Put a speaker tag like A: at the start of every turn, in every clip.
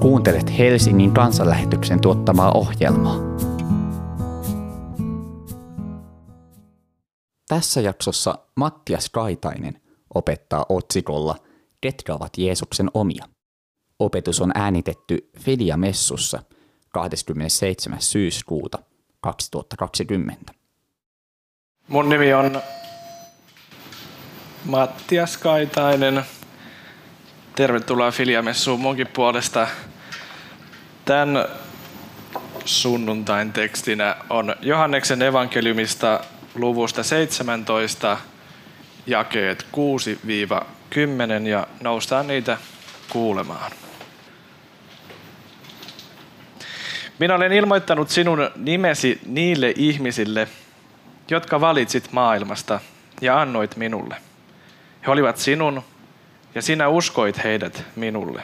A: Kuuntelet Helsingin kansanlähetyksen tuottamaa ohjelmaa. Tässä jaksossa Mattias Kaitainen opettaa otsikolla Ketkä ovat Jeesuksen omia. Opetus on äänitetty Filia Messussa 27. syyskuuta 2020.
B: Mun nimi on Mattias Kaitainen. Tervetuloa Filiamessuun munkin puolesta. Tämän sunnuntain tekstinä on Johanneksen evankeliumista luvusta 17, jakeet 6-10 ja noustaan niitä kuulemaan. Minä olen ilmoittanut sinun nimesi niille ihmisille, jotka valitsit maailmasta ja annoit minulle. He olivat sinun ja sinä uskoit heidät minulle.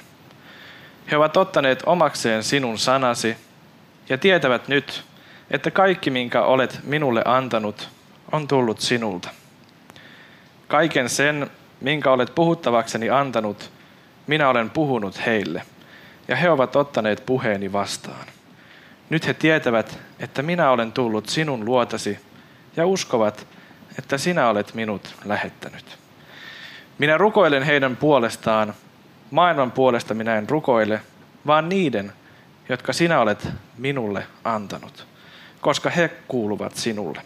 B: He ovat ottaneet omakseen sinun sanasi ja tietävät nyt, että kaikki minkä olet minulle antanut on tullut sinulta. Kaiken sen, minkä olet puhuttavakseni antanut, minä olen puhunut heille, ja he ovat ottaneet puheeni vastaan. Nyt he tietävät, että minä olen tullut sinun luotasi, ja uskovat, että sinä olet minut lähettänyt. Minä rukoilen heidän puolestaan, maailman puolesta minä en rukoile, vaan niiden, jotka sinä olet minulle antanut, koska he kuuluvat sinulle.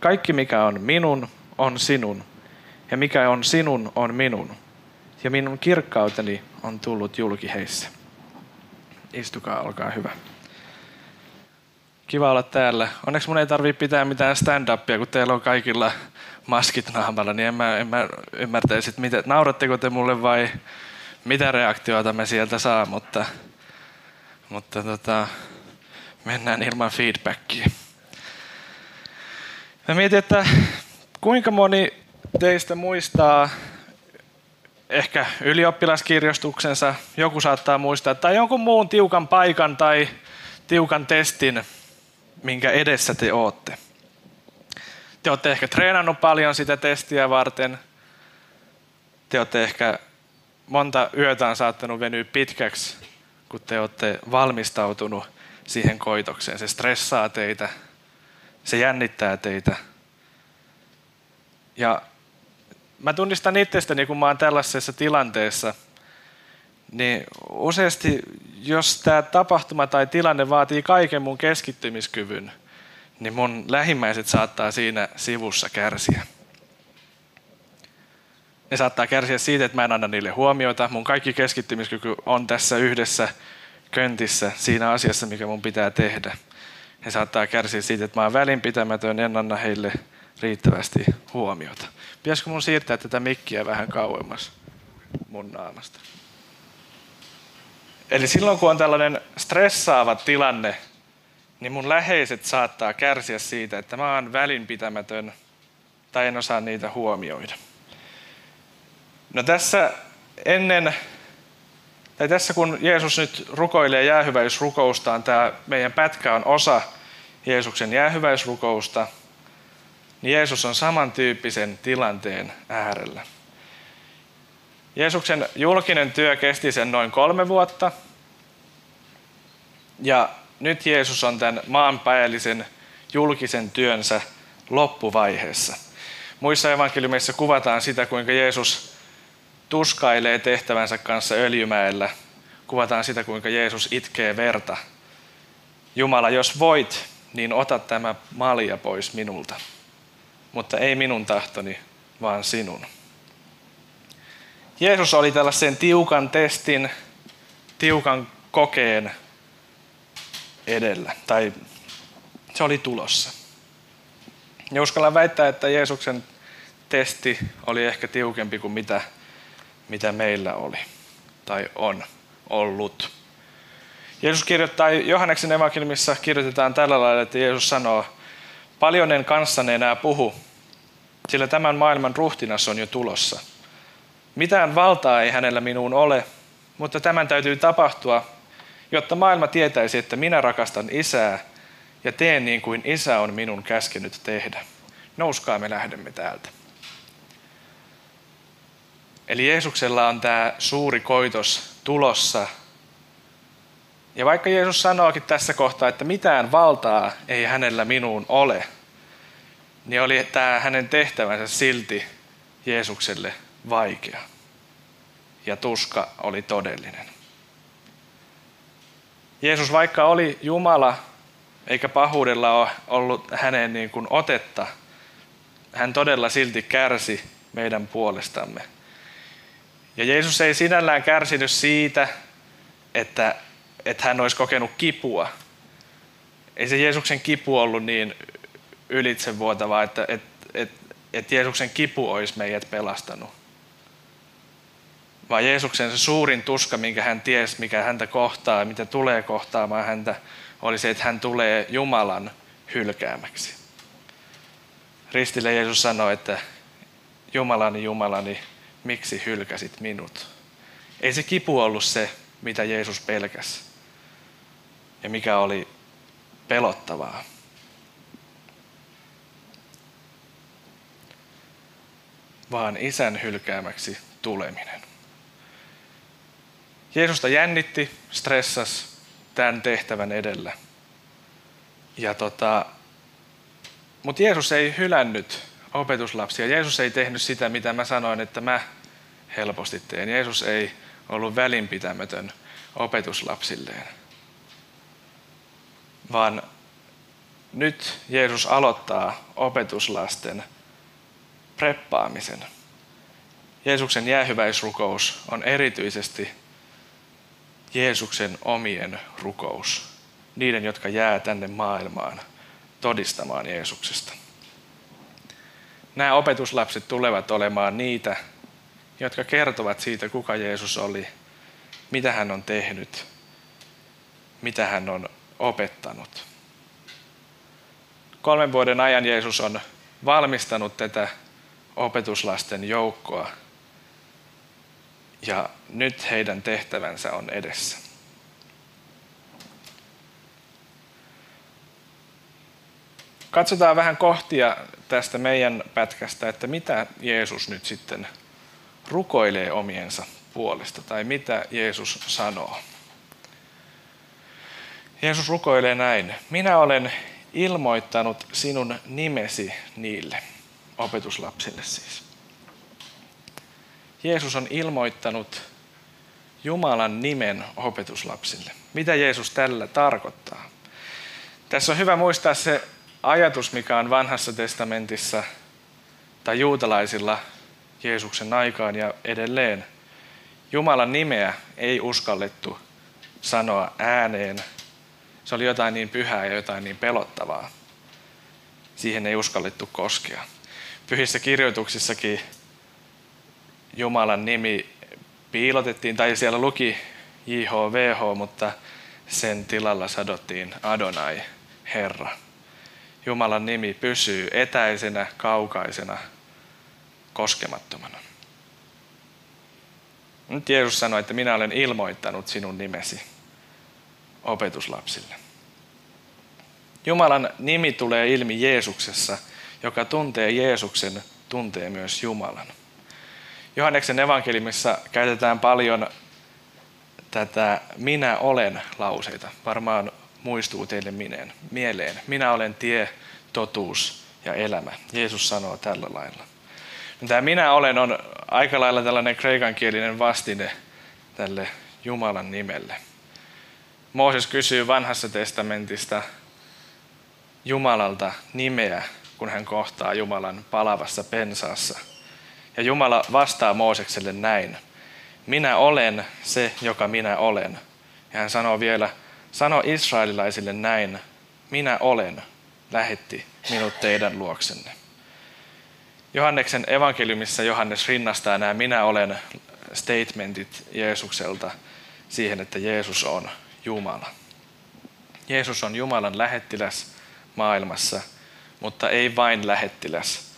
B: Kaikki mikä on minun, on sinun, ja mikä on sinun, on minun, ja minun kirkkauteni on tullut julki heissä. Istukaa, olkaa hyvä. Kiva olla täällä. Onneksi mun ei tarvitse pitää mitään stand-upia, kun teillä on kaikilla maskit naamalla, niin en mä, en mä ymmärtäisi, että nauratteko te mulle vai mitä reaktioita me sieltä saa, mutta, mutta tota, mennään ilman feedbackia. Mä mietin, että kuinka moni teistä muistaa ehkä ylioppilaskirjastuksensa, joku saattaa muistaa, tai jonkun muun tiukan paikan tai tiukan testin, minkä edessä te ootte. Te olette ehkä treenannut paljon sitä testiä varten. Te olette ehkä monta yötä on saattanut venyä pitkäksi, kun te olette valmistautunut siihen koitokseen. Se stressaa teitä, se jännittää teitä. Ja mä tunnistan itsestäni, kun mä oon tällaisessa tilanteessa, niin useasti, jos tämä tapahtuma tai tilanne vaatii kaiken mun keskittymiskyvyn, niin mun lähimmäiset saattaa siinä sivussa kärsiä. Ne saattaa kärsiä siitä, että mä en anna niille huomiota. Mun kaikki keskittymiskyky on tässä yhdessä köntissä siinä asiassa, mikä mun pitää tehdä. He saattaa kärsiä siitä, että mä oon välinpitämätön, en anna heille riittävästi huomiota. Pitäisikö mun siirtää tätä mikkiä vähän kauemmas mun naamasta? Eli silloin kun on tällainen stressaava tilanne, niin mun läheiset saattaa kärsiä siitä, että mä oon välinpitämätön tai en osaa niitä huomioida. No tässä ennen, tai tässä kun Jeesus nyt rukoilee jäähyväisrukoustaan, tämä meidän pätkä on osa Jeesuksen jäähyväisrukousta, niin Jeesus on samantyyppisen tilanteen äärellä. Jeesuksen julkinen työ kesti sen noin kolme vuotta. Ja nyt Jeesus on tämän maanpäällisen julkisen työnsä loppuvaiheessa. Muissa evankeliumeissa kuvataan sitä, kuinka Jeesus tuskailee tehtävänsä kanssa öljymäellä. Kuvataan sitä, kuinka Jeesus itkee verta. Jumala, jos voit, niin ota tämä malja pois minulta. Mutta ei minun tahtoni, vaan sinun. Jeesus oli tällaisen tiukan testin, tiukan kokeen edellä, tai se oli tulossa. Ja uskallan väittää, että Jeesuksen testi oli ehkä tiukempi kuin mitä, mitä meillä oli tai on ollut. Jeesus kirjoittaa, Johanneksen evankeliumissa kirjoitetaan tällä lailla, että Jeesus sanoo, paljon en kanssanne enää puhu, sillä tämän maailman ruhtinas on jo tulossa. Mitään valtaa ei hänellä minuun ole, mutta tämän täytyy tapahtua, jotta maailma tietäisi, että minä rakastan isää ja teen niin kuin isä on minun käskenyt tehdä. Nouskaa, me lähdemme täältä. Eli Jeesuksella on tämä suuri koitos tulossa Ja vaikka Jeesus sanookin tässä kohtaa, että mitään valtaa ei hänellä minuun ole, niin oli tämä hänen tehtävänsä silti Jeesukselle vaikea. Ja tuska oli todellinen. Jeesus vaikka oli Jumala, eikä pahuudella ole ollut hänen niin kuin otetta, hän todella silti kärsi meidän puolestamme. Ja Jeesus ei sinällään kärsinyt siitä, että, että hän olisi kokenut kipua. Ei se Jeesuksen kipu ollut niin ylitsevuotava, että, että, että, että Jeesuksen kipu olisi meidät pelastanut. Vaan Jeesuksen se suurin tuska, minkä hän tiesi, mikä häntä kohtaa ja mitä tulee kohtaamaan häntä, oli se, että hän tulee Jumalan hylkäämäksi. Ristille Jeesus sanoi, että Jumalani, Jumalani, miksi hylkäsit minut? Ei se kipu ollut se, mitä Jeesus pelkäsi ja mikä oli pelottavaa. Vaan isän hylkäämäksi tuleminen. Jeesusta jännitti, stressas tämän tehtävän edellä. Ja tota, mutta Jeesus ei hylännyt opetuslapsia. Jeesus ei tehnyt sitä, mitä mä sanoin, että mä helposti teen. Jeesus ei ollut välinpitämätön opetuslapsilleen. Vaan nyt Jeesus aloittaa opetuslasten preppaamisen. Jeesuksen jäähyväisrukous on erityisesti Jeesuksen omien rukous. Niiden, jotka jää tänne maailmaan todistamaan Jeesuksesta. Nämä opetuslapset tulevat olemaan niitä, jotka kertovat siitä, kuka Jeesus oli, mitä hän on tehnyt, mitä hän on opettanut. Kolmen vuoden ajan Jeesus on valmistanut tätä opetuslasten joukkoa ja nyt heidän tehtävänsä on edessä. Katsotaan vähän kohtia tästä meidän pätkästä, että mitä Jeesus nyt sitten rukoilee omiensa puolesta, tai mitä Jeesus sanoo. Jeesus rukoilee näin. Minä olen ilmoittanut sinun nimesi niille, opetuslapsille siis. Jeesus on ilmoittanut Jumalan nimen opetuslapsille. Mitä Jeesus tällä tarkoittaa? Tässä on hyvä muistaa se ajatus, mikä on vanhassa testamentissa tai juutalaisilla Jeesuksen aikaan ja edelleen. Jumalan nimeä ei uskallettu sanoa ääneen. Se oli jotain niin pyhää ja jotain niin pelottavaa. Siihen ei uskallettu koskea. Pyhissä kirjoituksissakin Jumalan nimi piilotettiin, tai siellä luki JHVH, mutta sen tilalla sadottiin Adonai, Herra. Jumalan nimi pysyy etäisenä, kaukaisena, koskemattomana. Nyt Jeesus sanoi, että minä olen ilmoittanut sinun nimesi opetuslapsille. Jumalan nimi tulee ilmi Jeesuksessa, joka tuntee Jeesuksen, tuntee myös Jumalan. Johanneksen evankeliumissa käytetään paljon tätä minä olen lauseita. Varmaan muistuu teille mineen, mieleen. Minä olen tie, totuus ja elämä. Jeesus sanoo tällä lailla. Tämä minä olen on aika lailla tällainen kreikankielinen vastine tälle Jumalan nimelle. Mooses kysyy vanhassa testamentista Jumalalta nimeä, kun hän kohtaa Jumalan palavassa pensaassa. Ja Jumala vastaa Moosekselle näin. Minä olen se, joka minä olen. Ja hän sanoo vielä, Sano israelilaisille näin, minä olen, lähetti minut teidän luoksenne. Johanneksen evankeliumissa Johannes rinnastaa nämä minä olen statementit Jeesukselta siihen, että Jeesus on Jumala. Jeesus on Jumalan lähettiläs maailmassa, mutta ei vain lähettiläs,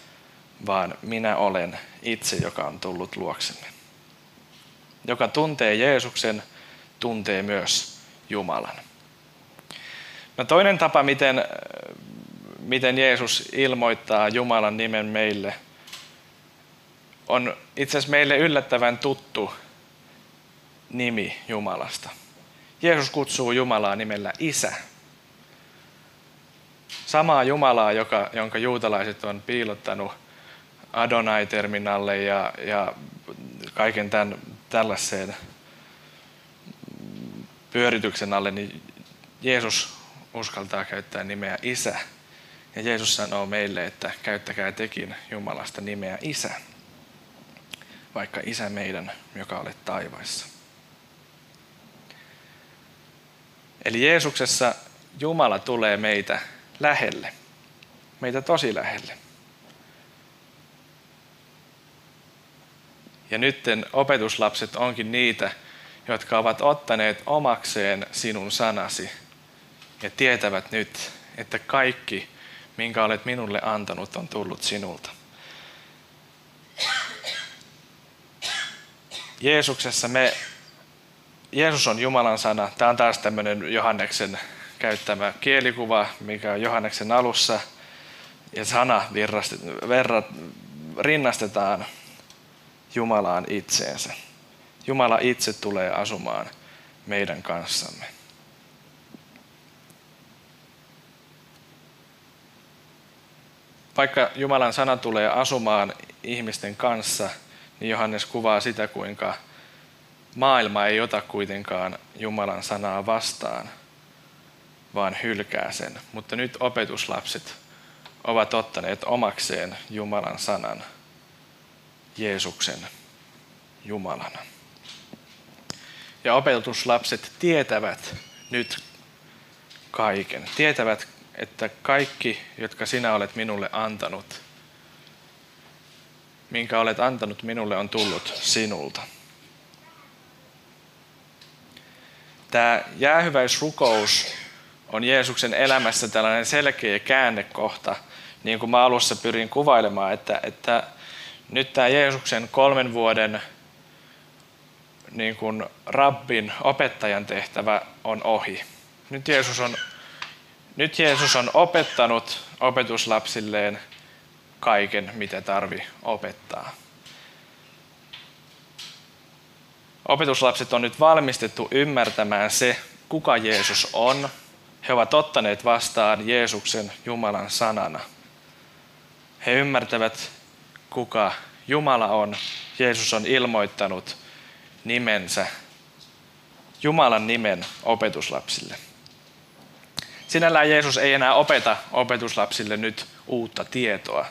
B: vaan minä olen itse, joka on tullut luoksenne. Joka tuntee Jeesuksen, tuntee myös Jumalan. No toinen tapa, miten, miten Jeesus ilmoittaa Jumalan nimen meille, on itse asiassa meille yllättävän tuttu nimi Jumalasta. Jeesus kutsuu Jumalaa nimellä Isä. Samaa Jumalaa, joka, jonka juutalaiset on piilottanut Adonai-terminalle ja, ja kaiken tämän, tällaiseen pyörityksen alle, niin Jeesus uskaltaa käyttää nimeä Isä. Ja Jeesus sanoo meille, että käyttäkää tekin Jumalasta nimeä Isä, vaikka Isä meidän, joka olet taivaissa. Eli Jeesuksessa Jumala tulee meitä lähelle, meitä tosi lähelle. Ja nytten opetuslapset onkin niitä, jotka ovat ottaneet omakseen sinun sanasi ja tietävät nyt, että kaikki, minkä olet minulle antanut, on tullut sinulta. Jeesuksessa me, Jeesus on Jumalan sana. Tämä on taas tämmöinen Johanneksen käyttämä kielikuva, mikä on Johanneksen alussa. Ja sana verrat, rinnastetaan Jumalaan itseensä. Jumala itse tulee asumaan meidän kanssamme. Vaikka Jumalan sana tulee asumaan ihmisten kanssa, niin Johannes kuvaa sitä, kuinka maailma ei ota kuitenkaan Jumalan sanaa vastaan, vaan hylkää sen. Mutta nyt opetuslapset ovat ottaneet omakseen Jumalan sanan, Jeesuksen Jumalana. Ja opetuslapset tietävät nyt kaiken. Tietävät, että kaikki, jotka sinä olet minulle antanut, minkä olet antanut minulle, on tullut sinulta. Tämä jäähyväisrukous on Jeesuksen elämässä tällainen selkeä käännekohta, niin kuin mä alussa pyrin kuvailemaan, että, että nyt tämä Jeesuksen kolmen vuoden niin kuin rabbin opettajan tehtävä on ohi. Nyt Jeesus on, nyt Jeesus on opettanut opetuslapsilleen kaiken, mitä tarvi opettaa. Opetuslapset on nyt valmistettu ymmärtämään se, kuka Jeesus on. He ovat ottaneet vastaan Jeesuksen Jumalan sanana. He ymmärtävät, kuka Jumala on. Jeesus on ilmoittanut nimensä, Jumalan nimen opetuslapsille. Sinällään Jeesus ei enää opeta opetuslapsille nyt uutta tietoa.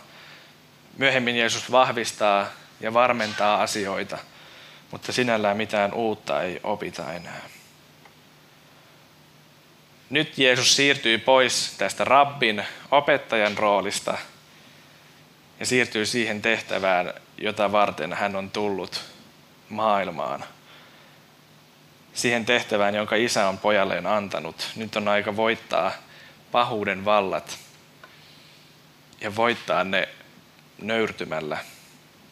B: Myöhemmin Jeesus vahvistaa ja varmentaa asioita, mutta sinällään mitään uutta ei opita enää. Nyt Jeesus siirtyy pois tästä rabbin opettajan roolista ja siirtyy siihen tehtävään, jota varten hän on tullut maailmaan. Siihen tehtävään, jonka isä on pojalleen antanut. Nyt on aika voittaa pahuuden vallat ja voittaa ne nöyrtymällä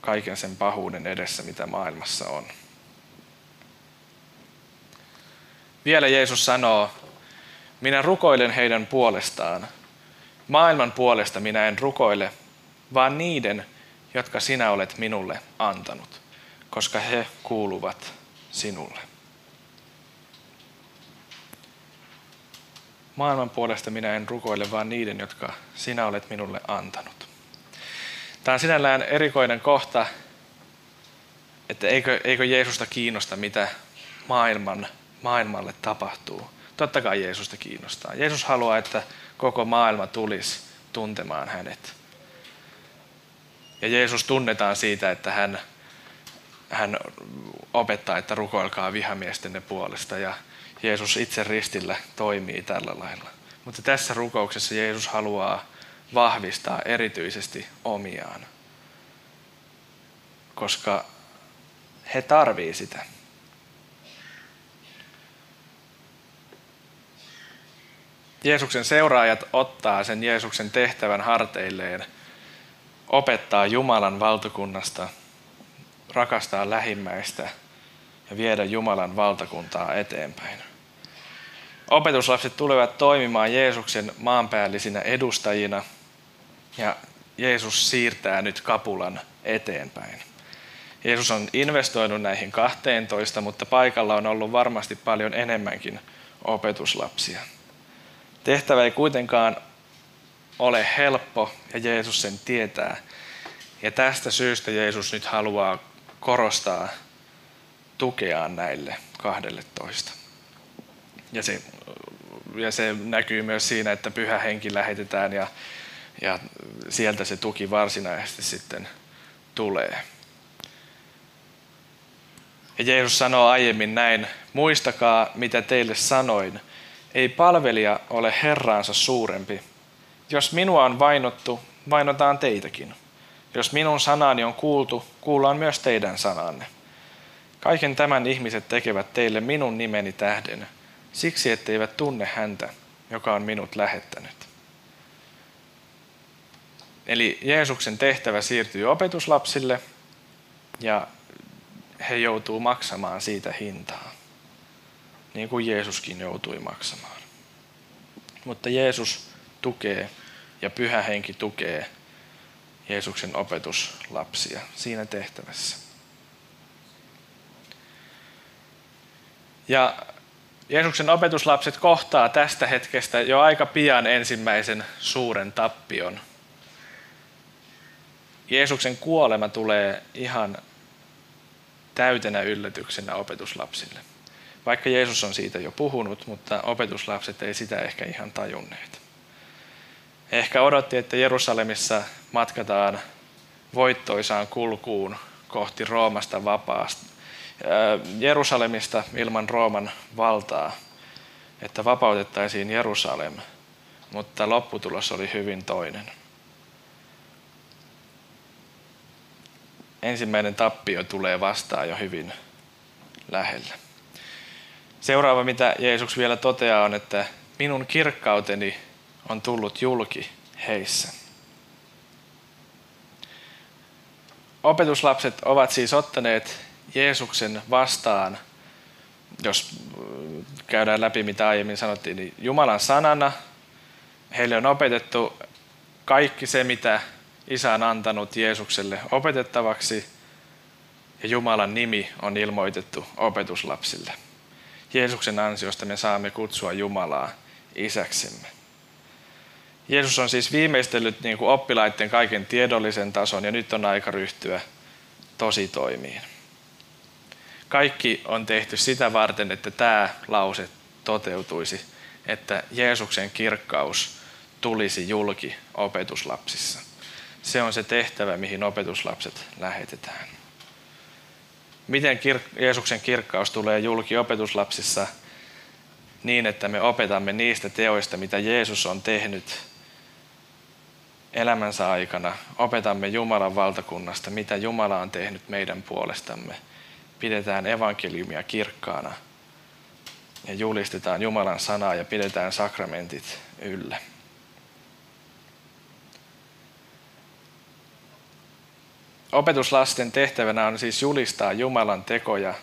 B: kaiken sen pahuuden edessä, mitä maailmassa on. Vielä Jeesus sanoo, minä rukoilen heidän puolestaan. Maailman puolesta minä en rukoile, vaan niiden, jotka sinä olet minulle antanut koska he kuuluvat sinulle. Maailman puolesta minä en rukoile, vaan niiden, jotka sinä olet minulle antanut. Tämä on sinällään erikoinen kohta, että eikö, eikö Jeesusta kiinnosta, mitä maailman, maailmalle tapahtuu. Totta kai Jeesusta kiinnostaa. Jeesus haluaa, että koko maailma tulisi tuntemaan hänet. Ja Jeesus tunnetaan siitä, että hän hän opettaa, että rukoilkaa vihamiestenne puolesta ja Jeesus itse ristillä toimii tällä lailla. Mutta tässä rukouksessa Jeesus haluaa vahvistaa erityisesti omiaan, koska he tarvii sitä. Jeesuksen seuraajat ottaa sen Jeesuksen tehtävän harteilleen, opettaa Jumalan valtakunnasta rakastaa lähimmäistä ja viedä Jumalan valtakuntaa eteenpäin. Opetuslapset tulevat toimimaan Jeesuksen maanpäällisinä edustajina ja Jeesus siirtää nyt kapulan eteenpäin. Jeesus on investoinut näihin 12, mutta paikalla on ollut varmasti paljon enemmänkin opetuslapsia. Tehtävä ei kuitenkaan ole helppo ja Jeesus sen tietää. Ja tästä syystä Jeesus nyt haluaa korostaa tukeaan näille 12. Ja se, ja se näkyy myös siinä, että pyhä henki lähetetään ja, ja sieltä se tuki varsinaisesti sitten tulee. Ja Jeesus sanoo aiemmin näin, muistakaa mitä teille sanoin, ei palvelija ole Herraansa suurempi. Jos minua on vainottu, vainotaan teitäkin. Jos minun sanani on kuultu, kuullaan myös teidän sananne. Kaiken tämän ihmiset tekevät teille minun nimeni tähden, siksi etteivät tunne häntä, joka on minut lähettänyt. Eli Jeesuksen tehtävä siirtyy opetuslapsille ja he joutuu maksamaan siitä hintaa, niin kuin Jeesuskin joutui maksamaan. Mutta Jeesus tukee ja pyhä henki tukee Jeesuksen opetuslapsia siinä tehtävässä. Ja Jeesuksen opetuslapset kohtaa tästä hetkestä jo aika pian ensimmäisen suuren tappion. Jeesuksen kuolema tulee ihan täytenä yllätyksenä opetuslapsille. Vaikka Jeesus on siitä jo puhunut, mutta opetuslapset ei sitä ehkä ihan tajunneet. Ehkä odotti, että Jerusalemissa matkataan voittoisaan kulkuun kohti Roomasta vapaasta, Jerusalemista ilman Rooman valtaa, että vapautettaisiin Jerusalem, mutta lopputulos oli hyvin toinen. Ensimmäinen tappio tulee vastaan jo hyvin lähellä. Seuraava, mitä Jeesus vielä toteaa, on, että minun kirkkauteni on tullut julki heissä. Opetuslapset ovat siis ottaneet Jeesuksen vastaan, jos käydään läpi mitä aiemmin sanottiin, niin Jumalan sanana heille on opetettu kaikki se, mitä Isä on antanut Jeesukselle opetettavaksi, ja Jumalan nimi on ilmoitettu opetuslapsille. Jeesuksen ansiosta me saamme kutsua Jumalaa isäksemme. Jeesus on siis viimeistellyt niin kuin oppilaiden kaiken tiedollisen tason ja nyt on aika ryhtyä tosi toimiin. Kaikki on tehty sitä varten, että tämä lause toteutuisi, että Jeesuksen kirkkaus tulisi julki opetuslapsissa. Se on se tehtävä, mihin opetuslapset lähetetään. Miten kir- Jeesuksen kirkkaus tulee julki opetuslapsissa niin, että me opetamme niistä teoista, mitä Jeesus on tehnyt elämänsä aikana. Opetamme Jumalan valtakunnasta, mitä Jumala on tehnyt meidän puolestamme. Pidetään evankeliumia kirkkaana ja julistetaan Jumalan sanaa ja pidetään sakramentit yllä. Opetuslasten tehtävänä on siis julistaa Jumalan tekoja.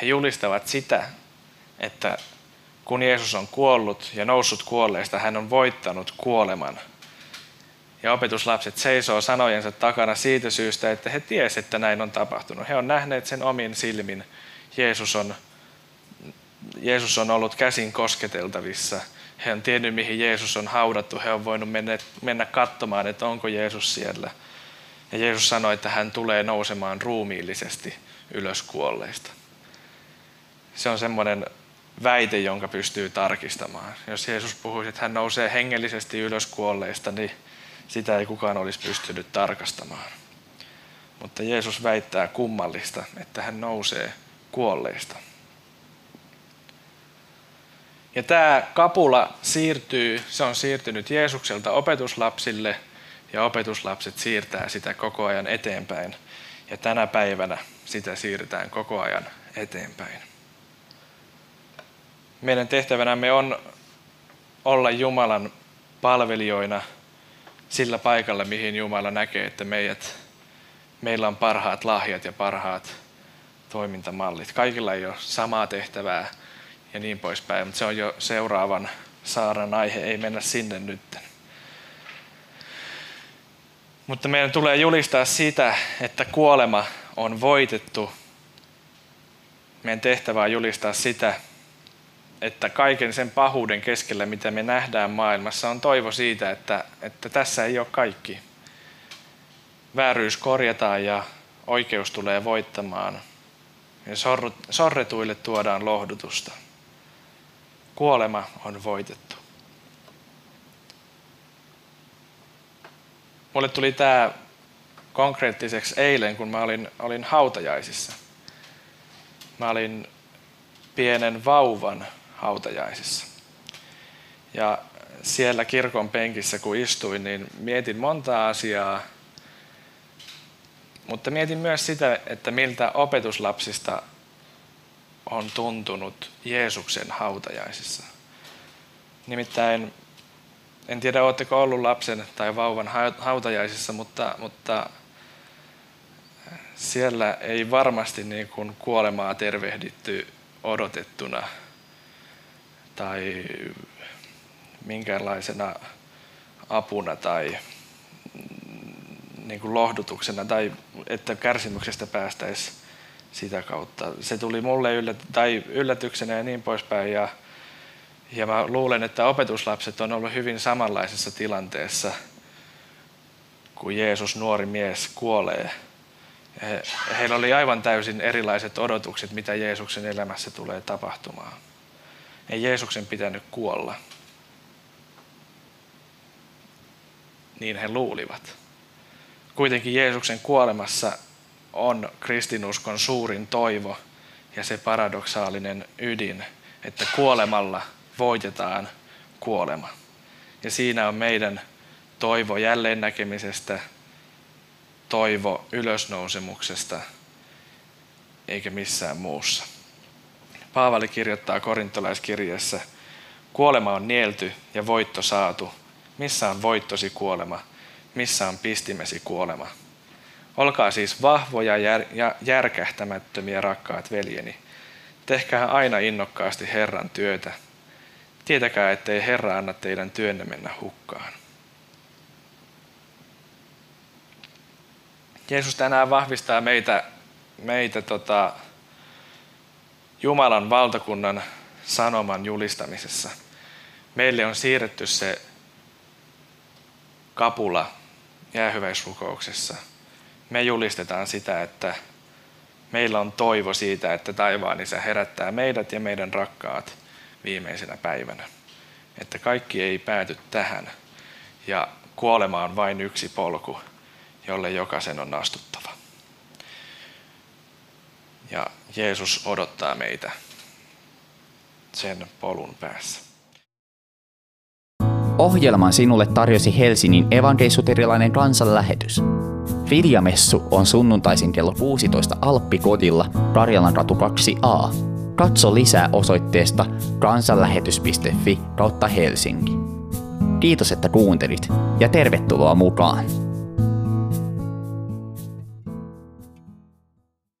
B: He julistavat sitä, että kun Jeesus on kuollut ja noussut kuolleista, hän on voittanut kuoleman. Ja opetuslapset seisoo sanojensa takana siitä syystä, että he tiesivät, että näin on tapahtunut. He on nähneet sen omin silmin. Jeesus on, Jeesus on ollut käsin kosketeltavissa. He on tiennyt, mihin Jeesus on haudattu. He on voinut mennä, mennä katsomaan, että onko Jeesus siellä – ja Jeesus sanoi, että hän tulee nousemaan ruumiillisesti ylös kuolleista. Se on semmoinen väite, jonka pystyy tarkistamaan. Jos Jeesus puhuisi, että hän nousee hengellisesti ylös kuolleista, niin sitä ei kukaan olisi pystynyt tarkastamaan. Mutta Jeesus väittää kummallista, että hän nousee kuolleista. Ja tämä kapula siirtyy, se on siirtynyt Jeesukselta opetuslapsille – ja opetuslapset siirtää sitä koko ajan eteenpäin. Ja tänä päivänä sitä siirretään koko ajan eteenpäin. Meidän tehtävänämme on olla Jumalan palvelijoina sillä paikalla, mihin Jumala näkee, että meidät, meillä on parhaat lahjat ja parhaat toimintamallit. Kaikilla ei ole samaa tehtävää ja niin poispäin, mutta se on jo seuraavan saaran aihe, ei mennä sinne nytten. Mutta meidän tulee julistaa sitä, että kuolema on voitettu. Meidän tehtävä on julistaa sitä, että kaiken sen pahuuden keskellä, mitä me nähdään maailmassa, on toivo siitä, että, että tässä ei ole kaikki. Vääryys korjataan ja oikeus tulee voittamaan. Ja sorretuille tuodaan lohdutusta. Kuolema on voitettu. Mulle tuli tämä konkreettiseksi eilen, kun mä olin, olin hautajaisissa. Mä olin pienen vauvan hautajaisissa. Ja siellä kirkon penkissä, kun istuin, niin mietin monta asiaa, mutta mietin myös sitä, että miltä opetuslapsista on tuntunut Jeesuksen hautajaisissa. Nimittäin, en tiedä, oletteko ollut lapsen tai vauvan hautajaisissa, mutta, mutta siellä ei varmasti niin kuin kuolemaa tervehditty odotettuna tai minkäänlaisena apuna tai niin kuin lohdutuksena tai että kärsimyksestä päästäisiin sitä kautta. Se tuli mulle yllät, tai yllätyksenä ja niin poispäin. Ja, ja mä luulen, että opetuslapset on ollut hyvin samanlaisessa tilanteessa, kun Jeesus, nuori mies, kuolee. He, heillä oli aivan täysin erilaiset odotukset, mitä Jeesuksen elämässä tulee tapahtumaan. Ei Jeesuksen pitänyt kuolla. Niin he luulivat. Kuitenkin Jeesuksen kuolemassa on kristinuskon suurin toivo ja se paradoksaalinen ydin, että kuolemalla voitetaan kuolema. Ja siinä on meidän toivo jälleen näkemisestä, toivo ylösnousemuksesta, eikä missään muussa. Paavali kirjoittaa korintolaiskirjeessä, kuolema on nielty ja voitto saatu. Missä on voittosi kuolema? Missä on pistimesi kuolema? Olkaa siis vahvoja ja järkähtämättömiä, rakkaat veljeni. Tehkää aina innokkaasti Herran työtä. Tietäkää, ettei Herra anna teidän työnne mennä hukkaan. Jeesus tänään vahvistaa meitä, meitä tota, Jumalan valtakunnan sanoman julistamisessa. Meille on siirretty se kapula jäähyväisrukouksessa. Me julistetaan sitä, että meillä on toivo siitä, että taivaan isä herättää meidät ja meidän rakkaat viimeisenä päivänä. Että kaikki ei pääty tähän ja kuolema on vain yksi polku, jolle jokaisen on astuttava. Ja Jeesus odottaa meitä sen polun päässä.
A: Ohjelman sinulle tarjosi Helsingin evankeisuterilainen kansanlähetys. Viljamessu on sunnuntaisin kello 16 Alppikodilla Karjalan ratu 2a. Katso lisää osoitteesta kansanlähetys.fi kautta Helsinki. Kiitos, että kuuntelit ja tervetuloa mukaan!